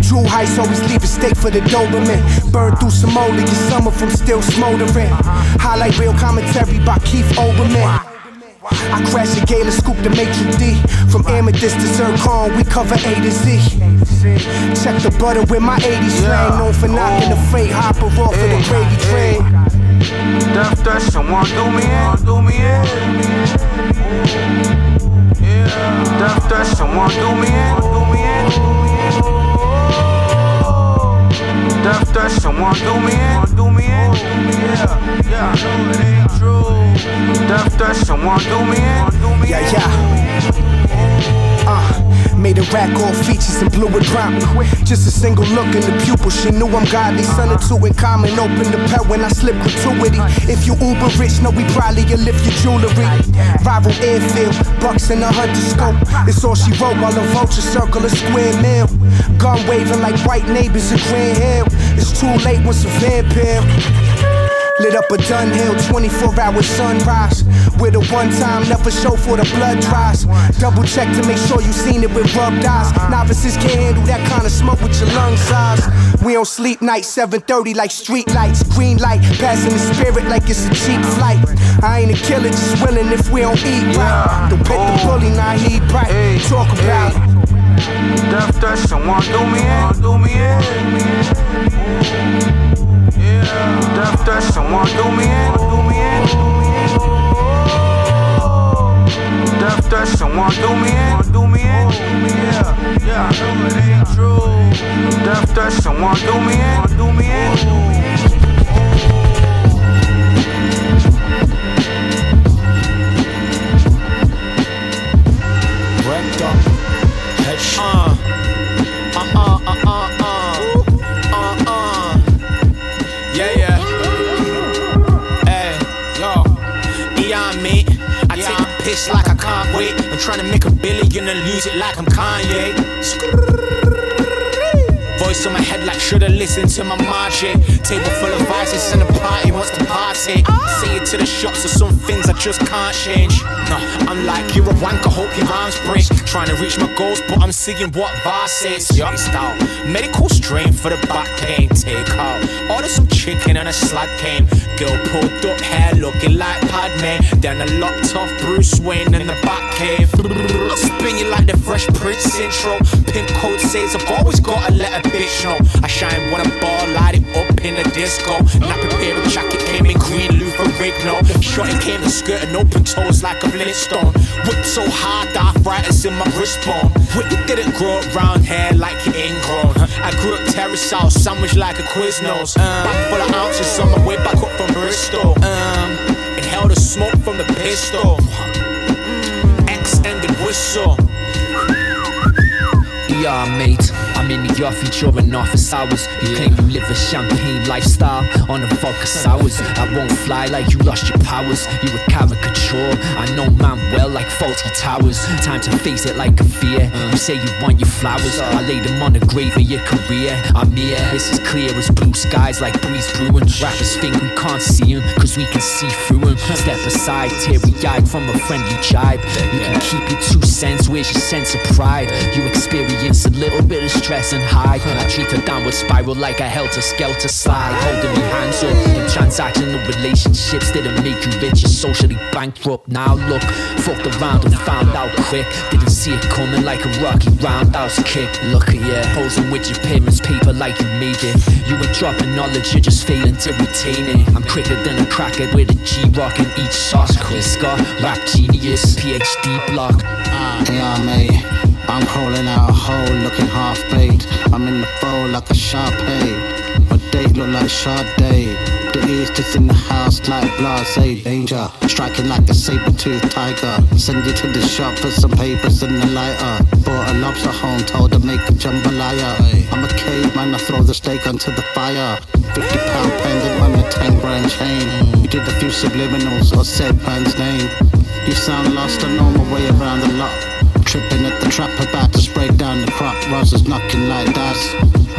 Drew Heights always leave a stake for the Doberman. Burn through some mold, get summer from still smoldering. Highlight real commentary by Keith Olbermann. I crash a gala, scoop the matrix D. From amethyst to zircon, we cover A to Z. Check the butter with my 80s slang, known for knocking the freight hopper off of the gravy train. Death Dash, someone do me in, do me in. Yeah. Death Dash, someone do me in, do me in. Death Dash, someone do me in, do me in. Yeah, yeah, it ain't true. Death Dash, someone do me in, do me in. Yeah, yeah. Uh. Made a rack all features and blew it drop. Just a single look in the pupil, she knew I'm godly. Son of two in common, open the pet when I slip gratuity. If you uber rich, know we probably will lift your jewelry. Rival airfield, bucks in a hunter scope. It's all she wrote while a vulture circle a square meal. Gun waving like white neighbors in Grand Hill. It's too late once a vampire. Lit up a Dunhill, 24 hour sunrise. With a one time, never show for the blood dries. Double check to make sure you seen it with rubbed eyes. Novices can't handle that kind of smoke with your lung size. We don't sleep night, 7:30 like street lights. Green light, passing the spirit like it's a cheap flight. I ain't a killer, just willing if we don't eat right. Don't pit the oh. bully, now he bright. Talk about it. Death Dash, someone do me in, do me in. Yeah. Death Dash, someone do me in, do me in. Death Dash, someone do me in, do me in. Oh, yeah, yeah, I know it ain't true. Death Dash, someone do me in, do me in. Oh, pitch like I can't wait. I'm trying to make a billion and lose it like I'm Kanye. Voice in my head like shoulda listened to my magic. Table full of vices and a party wants to party. To the shops or some things I just can't change. No, I'm like, you're a wanker, hope your arms break. Trying to reach my goals, but I'm seeing what VAR says. Yup, style. Medical strain for the back pain. Take out. Order some chicken and a slug came. Girl pulled up hair looking like Padme. Then I locked off Bruce Wayne in the back cave. Spin you like the Fresh Prince intro. Pimp code says I've always gotta let a bitch know. I shine when I ball, light it up in the disco. Nappy pair of jacket came in green, Luther Rigno. Shorty came in skirt and open toes like a Flintstone. Whipped so hard, the arthritis in my wrist bone. Whip didn't grow up round hair like it ingrown. I grew up terrace house, sandwich like a Quiznos. Um, back full of ounces on my way back up from Bristol. Um, inhale the smoke from the pistol. Extended whistle. Yeah, mate. I'm in the office during office hours. You claim you live a champagne lifestyle on the focus hours. I won't fly like you lost your powers. You a caricature. I know man well like Fawlty Towers. Time to face it like a fear. Uh. You say you want your flowers. I lay them on the grave of your career. I'm here. This is clear as blue skies like breeze brewing. Rappers think we can't see them cause we can see through them. Step aside, teary eyed from a friendly jibe. You can keep your two cents. Where's your sense of pride? You experience a little bit of stress and high. I treat a downward spiral like a helter skelter slide. Holding me hands up in transactional relationships didn't make you rich. You're socially bankrupt. Now look, fucked around and found out quick. Didn't see it coming like a rocky roundhouse kick. Look at you, posing with your parents' paper like you made it. You ain't dropping knowledge, you're just failing to retain it. I'm quicker than a cracker with a G rock in each sauce. Chris Scott, rap genius, PhD block. Ah, yeah, mate. I'm crawling out a hole looking half baked. I'm in the fold like a Shar Pei. My date look like Sade. The east is in the house like Blase Danger. Striking like a saber-toothed tiger. Send you to the shop for some papers and a lighter. Bought a lobster home, told her make a jambalaya. I'm a caveman, I throw the steak onto the fire. 50 pound pendant on the 10 grand chain. You did a few subliminals or said man's name. You sound lost, I know my way around the lot. Tripping at the trap, about to spray down the crop. Roses knocking like that.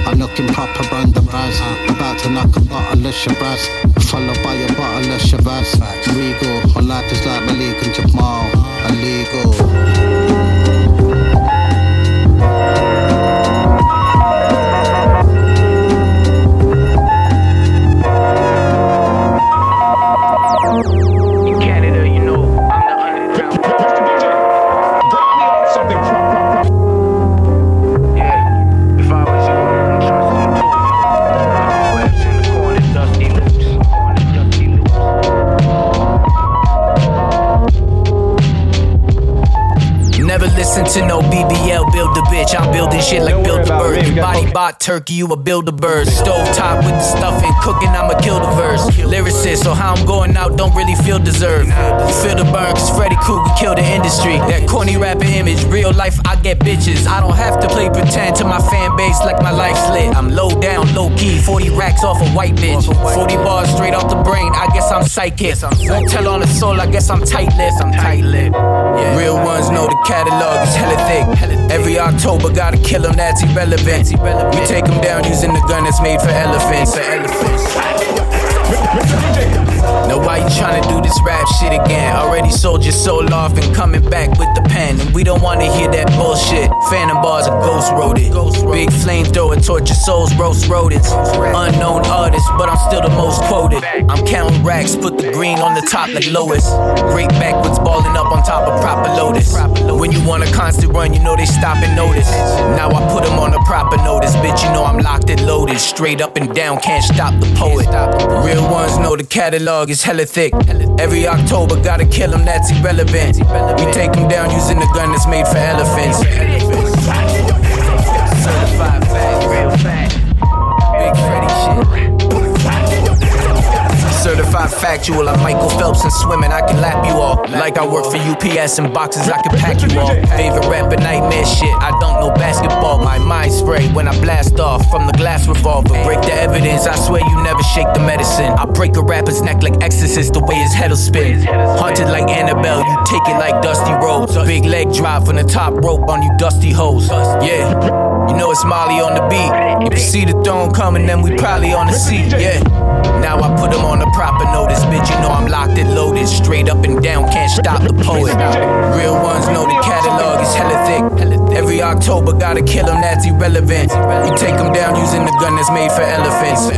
I'm looking proper on the rise. About to knock a bottle of Shabazz. Followed by a bottle of Shabazz. Regal, my life is like Malik and Jamal. Illegal. To no BBL, build a bitch. I'm building shit like build a bird. Body bot turkey, you a build a bird. Stove top with the stuffing, cooking, I'ma kill the verse. Lyricist, so how I'm going out don't really feel deserved. You feel the burn, cause Freddy Krueger killed the industry. That corny rapper image, real life, I get bitches. I don't have to play pretend to my fan base like my life's lit. I'm low down, low key, 40 racks off a white bitch. 40 bars straight off the brain, I guess I'm psychic. Won't tell on the soul, I guess I'm tight lipped. I'm tight lipped. Real ones know the catalog is hella thick. Every October, gotta kill 'em, that's irrelevant. We take 'em down using the gun that's made for elephants. Now why you tryna do this rap shit again? Already sold your soul off and coming back with the pen. And we don't wanna hear that bullshit. Phantom bars are ghost roaded. Big flamethrower, torture souls, roast rodents. Unknown artist, but I'm still the most quoted. I'm counting racks, put the green on the top like Lois. Break backwards, balling up on top of proper lotus. When you want a constant run, you know they stop and notice. Now I put them on a proper notice, bitch. You know I'm locked and loaded. Straight up and down, can't stop the poet. Real ones know the catalog is hella thick. Every October, gotta kill 'em, that's irrelevant. We take 'em down using the gun that's made for elephants. Certified fact, real. Big Freddy shit. Certified factual, I'm Michael Phelps and swimming, I can lap you all. Like I work for UPS and boxes, I can pack you all. Favorite rapper, nightmare shit, I don't know basketball. My mind spray when I blast off from the glass revolver. Break the evidence, I swear you never shake the medicine. I break a rapper's neck like exorcist, the way his head'll spin. Haunted like Annabelle, you take it like Dusty Rhodes. Big leg drop from the top rope on you dusty hoes. Yeah. You know it's Molly on the beat. If you see the throne coming, then we probably on the seat, yeah. Now I put them on the proper notice, bitch. You know I'm locked and loaded, straight up and down, can't stop the poet. Real ones know the catalog is hella thick. Every October, gotta kill him, that's irrelevant. You take him down using the gun that's made for elephants.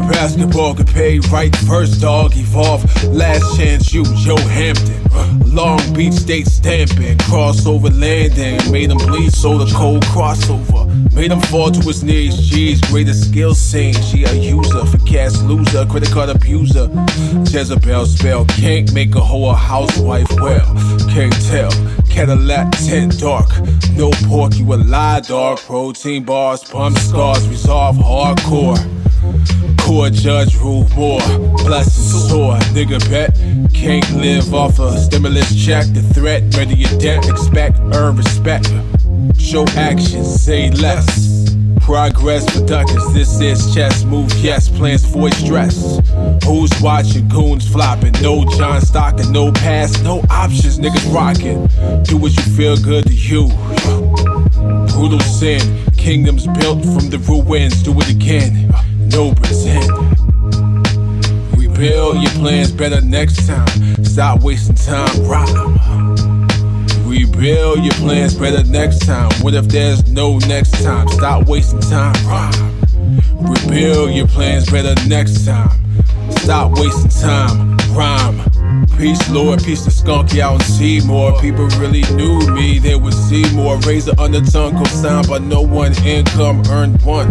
Basketball could pay right first dog evolve. Last chance you, Joe Hampton. Long Beach State stamping, crossover landing. Made him bleed, so the cold crossover. Made him fall to his knees. G's greatest skill scene. She a user for cash loser, credit card abuser. Jezebel spell can't make a whole housewife well. Can't tell. Cadillac tint dark. No pork, you a lie dog. Protein bars, pump scars, resolve hardcore. Court judge rule more. Blessings soar, nigga bet. Can't live off a stimulus check. The threat, ready your debt, expect, earn respect. Show action, say less. Progress productions, this is chess. Move, yes, plans void stress. Who's watching? Goons flopping. No John Stockton, no pass, no options. Niggas rocking. Do what you feel good to you. Brutal sin. Kingdoms built from the ruins. Do it again. No pretend. Rebuild your plans better next time. Stop wasting time. Rhyme. Rebuild your plans better next time. What if there's no next time? Stop wasting time. Rhyme. Rebuild your plans better next time. Stop wasting time. Rhyme. Peace, Lord, peace to Skunky out in Seymour. People really knew me, they would see more. Razor the tongue, co-signed by no one. Income earned one.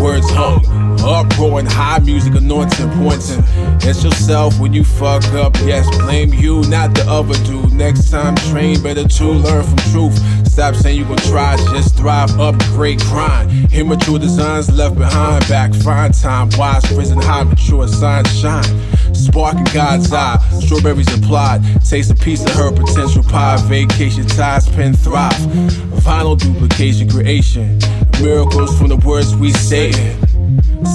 Words hung. Uproaring, high music, anointing, pointing. It's yourself when you fuck up. Yes, blame you, not the other dude. Next time, train better to learn from truth. Stop saying you gon' try, just thrive, upgrade, grind. Immature designs left behind, back, find time. Wise, prison, high, mature, sign, shine. Spark in God's eye, strawberries applied. Taste a piece of her potential pie. Vacation ties, pen thrive. Vinyl duplication, creation. Miracles from the words we say.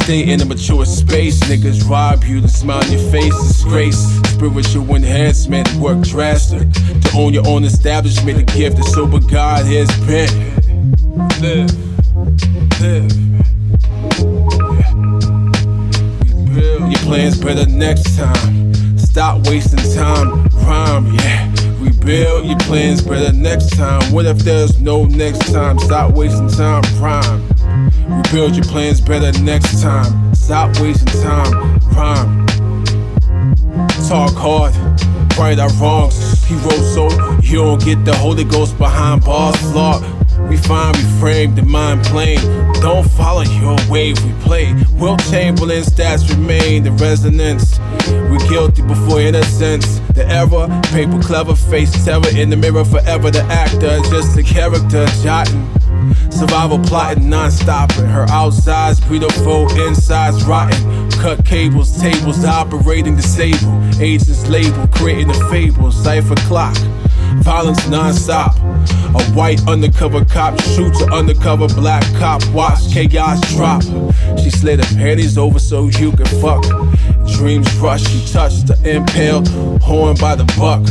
Stay in a mature space, niggas rob you. The smile on your face, disgrace. Spiritual enhancement, work drastic. To own your own establishment, a gift that sober God has been. Live, live. Plans better next time. Stop wasting time, rhyme, yeah. Rebuild your plans better next time. What if there's no next time? Stop wasting time, rhyme. Rebuild your plans better next time. Stop wasting time, rhyme. Talk hard, right our wrongs. He wrote so you don't get the Holy Ghost behind bars. Flaw, refine, reframe the mind plane. Don't follow your wave, we play. Wilt Chamberlain stats remain the resonance. We're guilty before innocence. The error, paper clever, face terror in the mirror forever. The actor, just a character, jotting. Survival plotting, non-stopping. Her outsides beautiful, insides rotten. Cut cables, tables, operating disabled. Agents label, creating a fable. Cipher clock, violence non-stop. A white undercover cop shoots an undercover black cop. Watch chaos drop. She slid her panties over so you can fuck. Dreams rush, she touched the impaled, horn by the buck.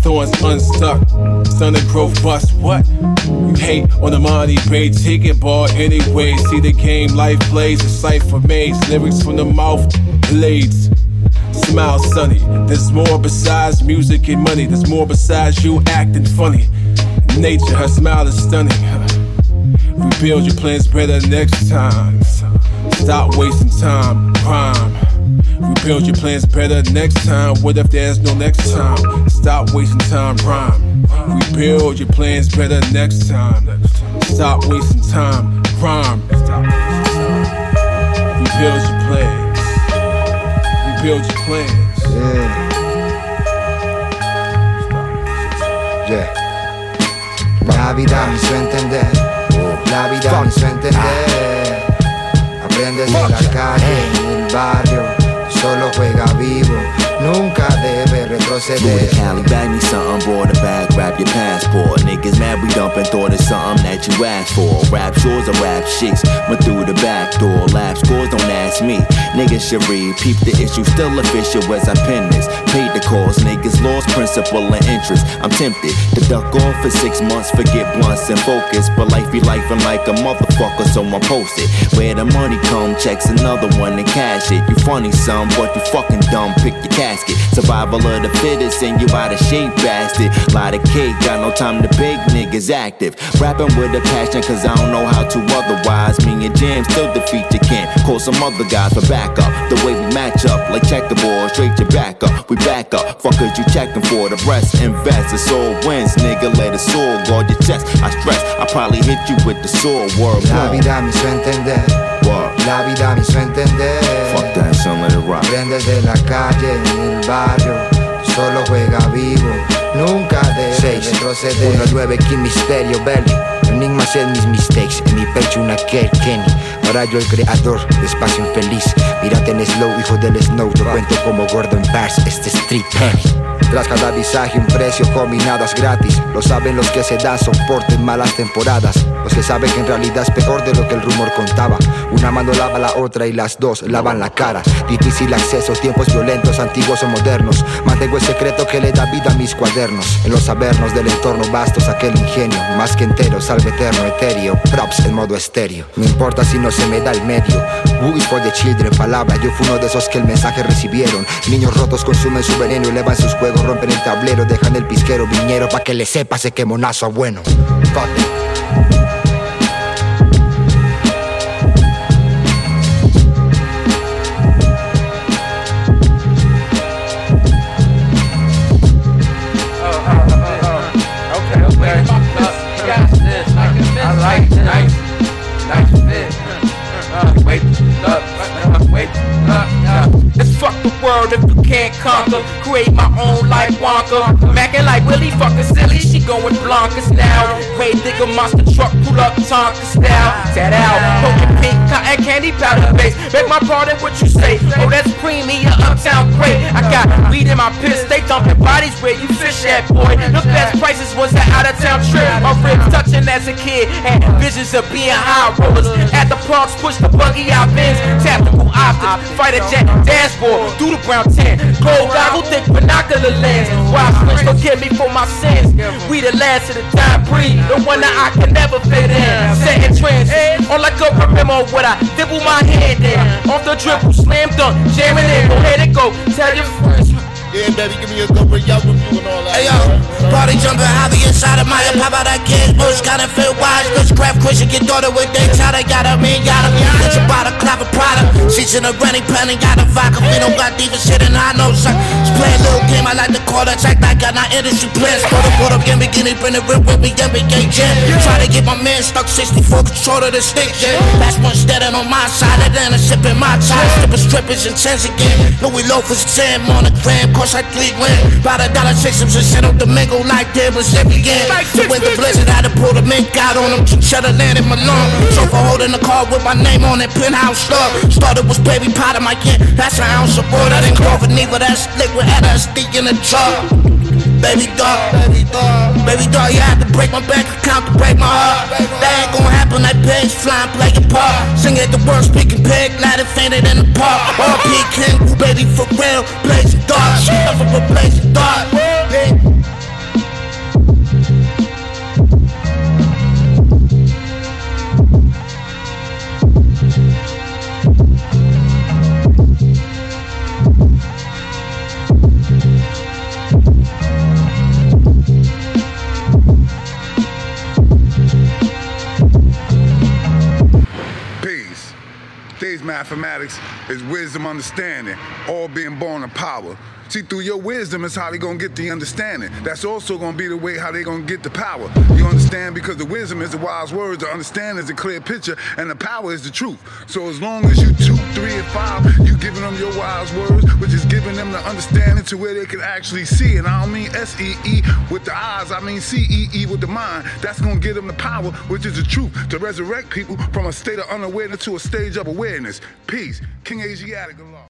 Thorns unstuck, stunning growth bust. What? You hate on the money, pay ticket ball anyway. See the game, life plays, a cipher maze. Lyrics from the mouth, blades. Smile sunny. There's more besides music and money. There's more besides you acting funny. Nature, her smile is stunning. Rebuild your plans better next time. Stop wasting time, rhyme. Rebuild your plans better next time. What if there's no next time? Stop wasting time, rhyme. Rebuild your plans better next time. Stop wasting time, rhyme. Rebuild your plans. Rebuild your plans. Yeah. La vida me hizo entender, la vida me hizo entender. Aprendes en la calle, en el barrio, solo juega vivo, nunca debe Move retroceder. to Cali, bag me something, board a bag, grab your passport. Nigga Niggas mad we dumping, thought it's something that you asked for. Rap shores or rap shits, went through the back door. Lab scores, don't ask me. Niggas should read, peep the issue, still official as I pen this. Paid the cost, niggas lost principal and interest. I'm tempted to duck off for six months, forget blunts and focus. But life be life and like a motherfucker, so I'm posted. Where the money come, checks another one and cash it. You funny, son, but you fucking dumb, pick your casket. Survival of the fittest, and you out of shape, bastard. Lot of cake, got no time to big niggas active. Rapping with a passion, cause I don't know how to otherwise. Me and Jam still defeat you can't. Call some other guys for backup. The way we match up, like checkerboard, straight to back up. We back up. Fuckers you checking for the rest. Invest, it's all wins, nigga. Let it soar, guard your chest. I stress, I probably hit you with the sword. Word, La vida me hizo entender. La vida me hizo entender. Fuck that, son, let it rock. Aprendes de la calle, en el barrio. Solo juega vivo. Nunca debe retroceder. 1-9 King Misterio Belly Enigmas en mis mistakes En mi pecho una K Kenny Ahora yo el creador de espacio infeliz. Mírate en slow hijo del snow. Yo cuento como Gordon Bass Este street. Tras cada visaje un precio combinadas gratis. Lo saben los que se dan soporte en malas temporadas. Los que saben que en realidad es peor de lo que el rumor contaba. Una mano lava la otra y las dos lavan la cara. Difícil acceso, tiempos violentos, antiguos o modernos. Mantengo el secreto que le da vida a mis cuadernos. En los sabernos del entorno vasto saqué el ingenio. Más que entero, salve eterno, etéreo. Props en modo estéreo. No importa si no se me da el medio. Boogies for the children, palabra Yo fui uno de esos que el mensaje recibieron. Niños rotos consumen su veneno, elevan sus juegos Rompen el tablero, dejan el pisquero viñero Pa' que le sepa ese que monazo a bueno fuck world if you can't conquer. Create my own life Wonka. Mackin' like Willie fucking silly, she going Blancas now. Way digger monster truck, pull up Tonka style. Tat out, poking pink cotton candy powder base. Beg my part pardon, what you say? Oh, that's creamy, a uptown crate. I got weed in my piss, they dumping bodies where you fish at, boy. The best prices was an out of town trip. My ribs touching as a kid, had visions of being high rollers. At the parks, push the buggy out bins, tactical optics, fighter jet, dashboard, do the brown tan, gold goggle, thick binocular lens. Wild switch, forgive me for my sins. We the last of the dying breed, the one that I can never fit in. Setting trends, all I go remember what I dibble my head in. Off the dribble, slam dunk, jamming in, go ahead and go. Tell your friends. Yeah, baby, give me a go bring y'all review and all that. Hey yo, party jumping hobby inside of my pop out that kid, bush kinda feel wise. Let's grab Christian, get daughter with they chowder, got a man, got a Get in a running pen and got a vodka. We don't got diva shit and I know son. Just play a little game, I like to call that check I got my industry plans. Throw the up in bikini, bring the rip with me, ain't jam. Try to get my man stuck 64 control of the stick, yeah. That's one standing on my side, and then a sipping my time. Stripping strippers intense again. Louis loafers 10 on the gram, course I three win. By the dollar systems and up the mingle like there was every game. So when the blizzard had to pull the mink out on them, shut the land in my lung. So for holding the car with my name on it, penthouse slug. Started was baby pot in my can, that's an ounce of wood. I didn't go for neither, that's liquid LSD in the jar. Baby dog, baby dog, baby dog, you had to break my bank account to break my heart. That ain't gonna happen, that pigs flying, playing part. Sing at the worst, speaking pig, it fainted in the park. RP King, baby for real, blazing dark. Never replace the dark. Peace. Mathematics is wisdom understanding, all being born of power. See, through your wisdom is how they gonna get the understanding. That's also gonna be the way how they gonna get the power. You understand? Because the wisdom is the wise words, the understanding is the clear picture, and the power is the truth. So as long as you two, three, and five, you giving them your wise words, which is giving them the understanding to where they can actually see. And I don't mean S-E-E with the eyes, I mean C-E-E with the mind. That's gonna give them the power, which is the truth, to resurrect people from a state of unawareness to a stage of awareness. Peace. King Asiatic Allah.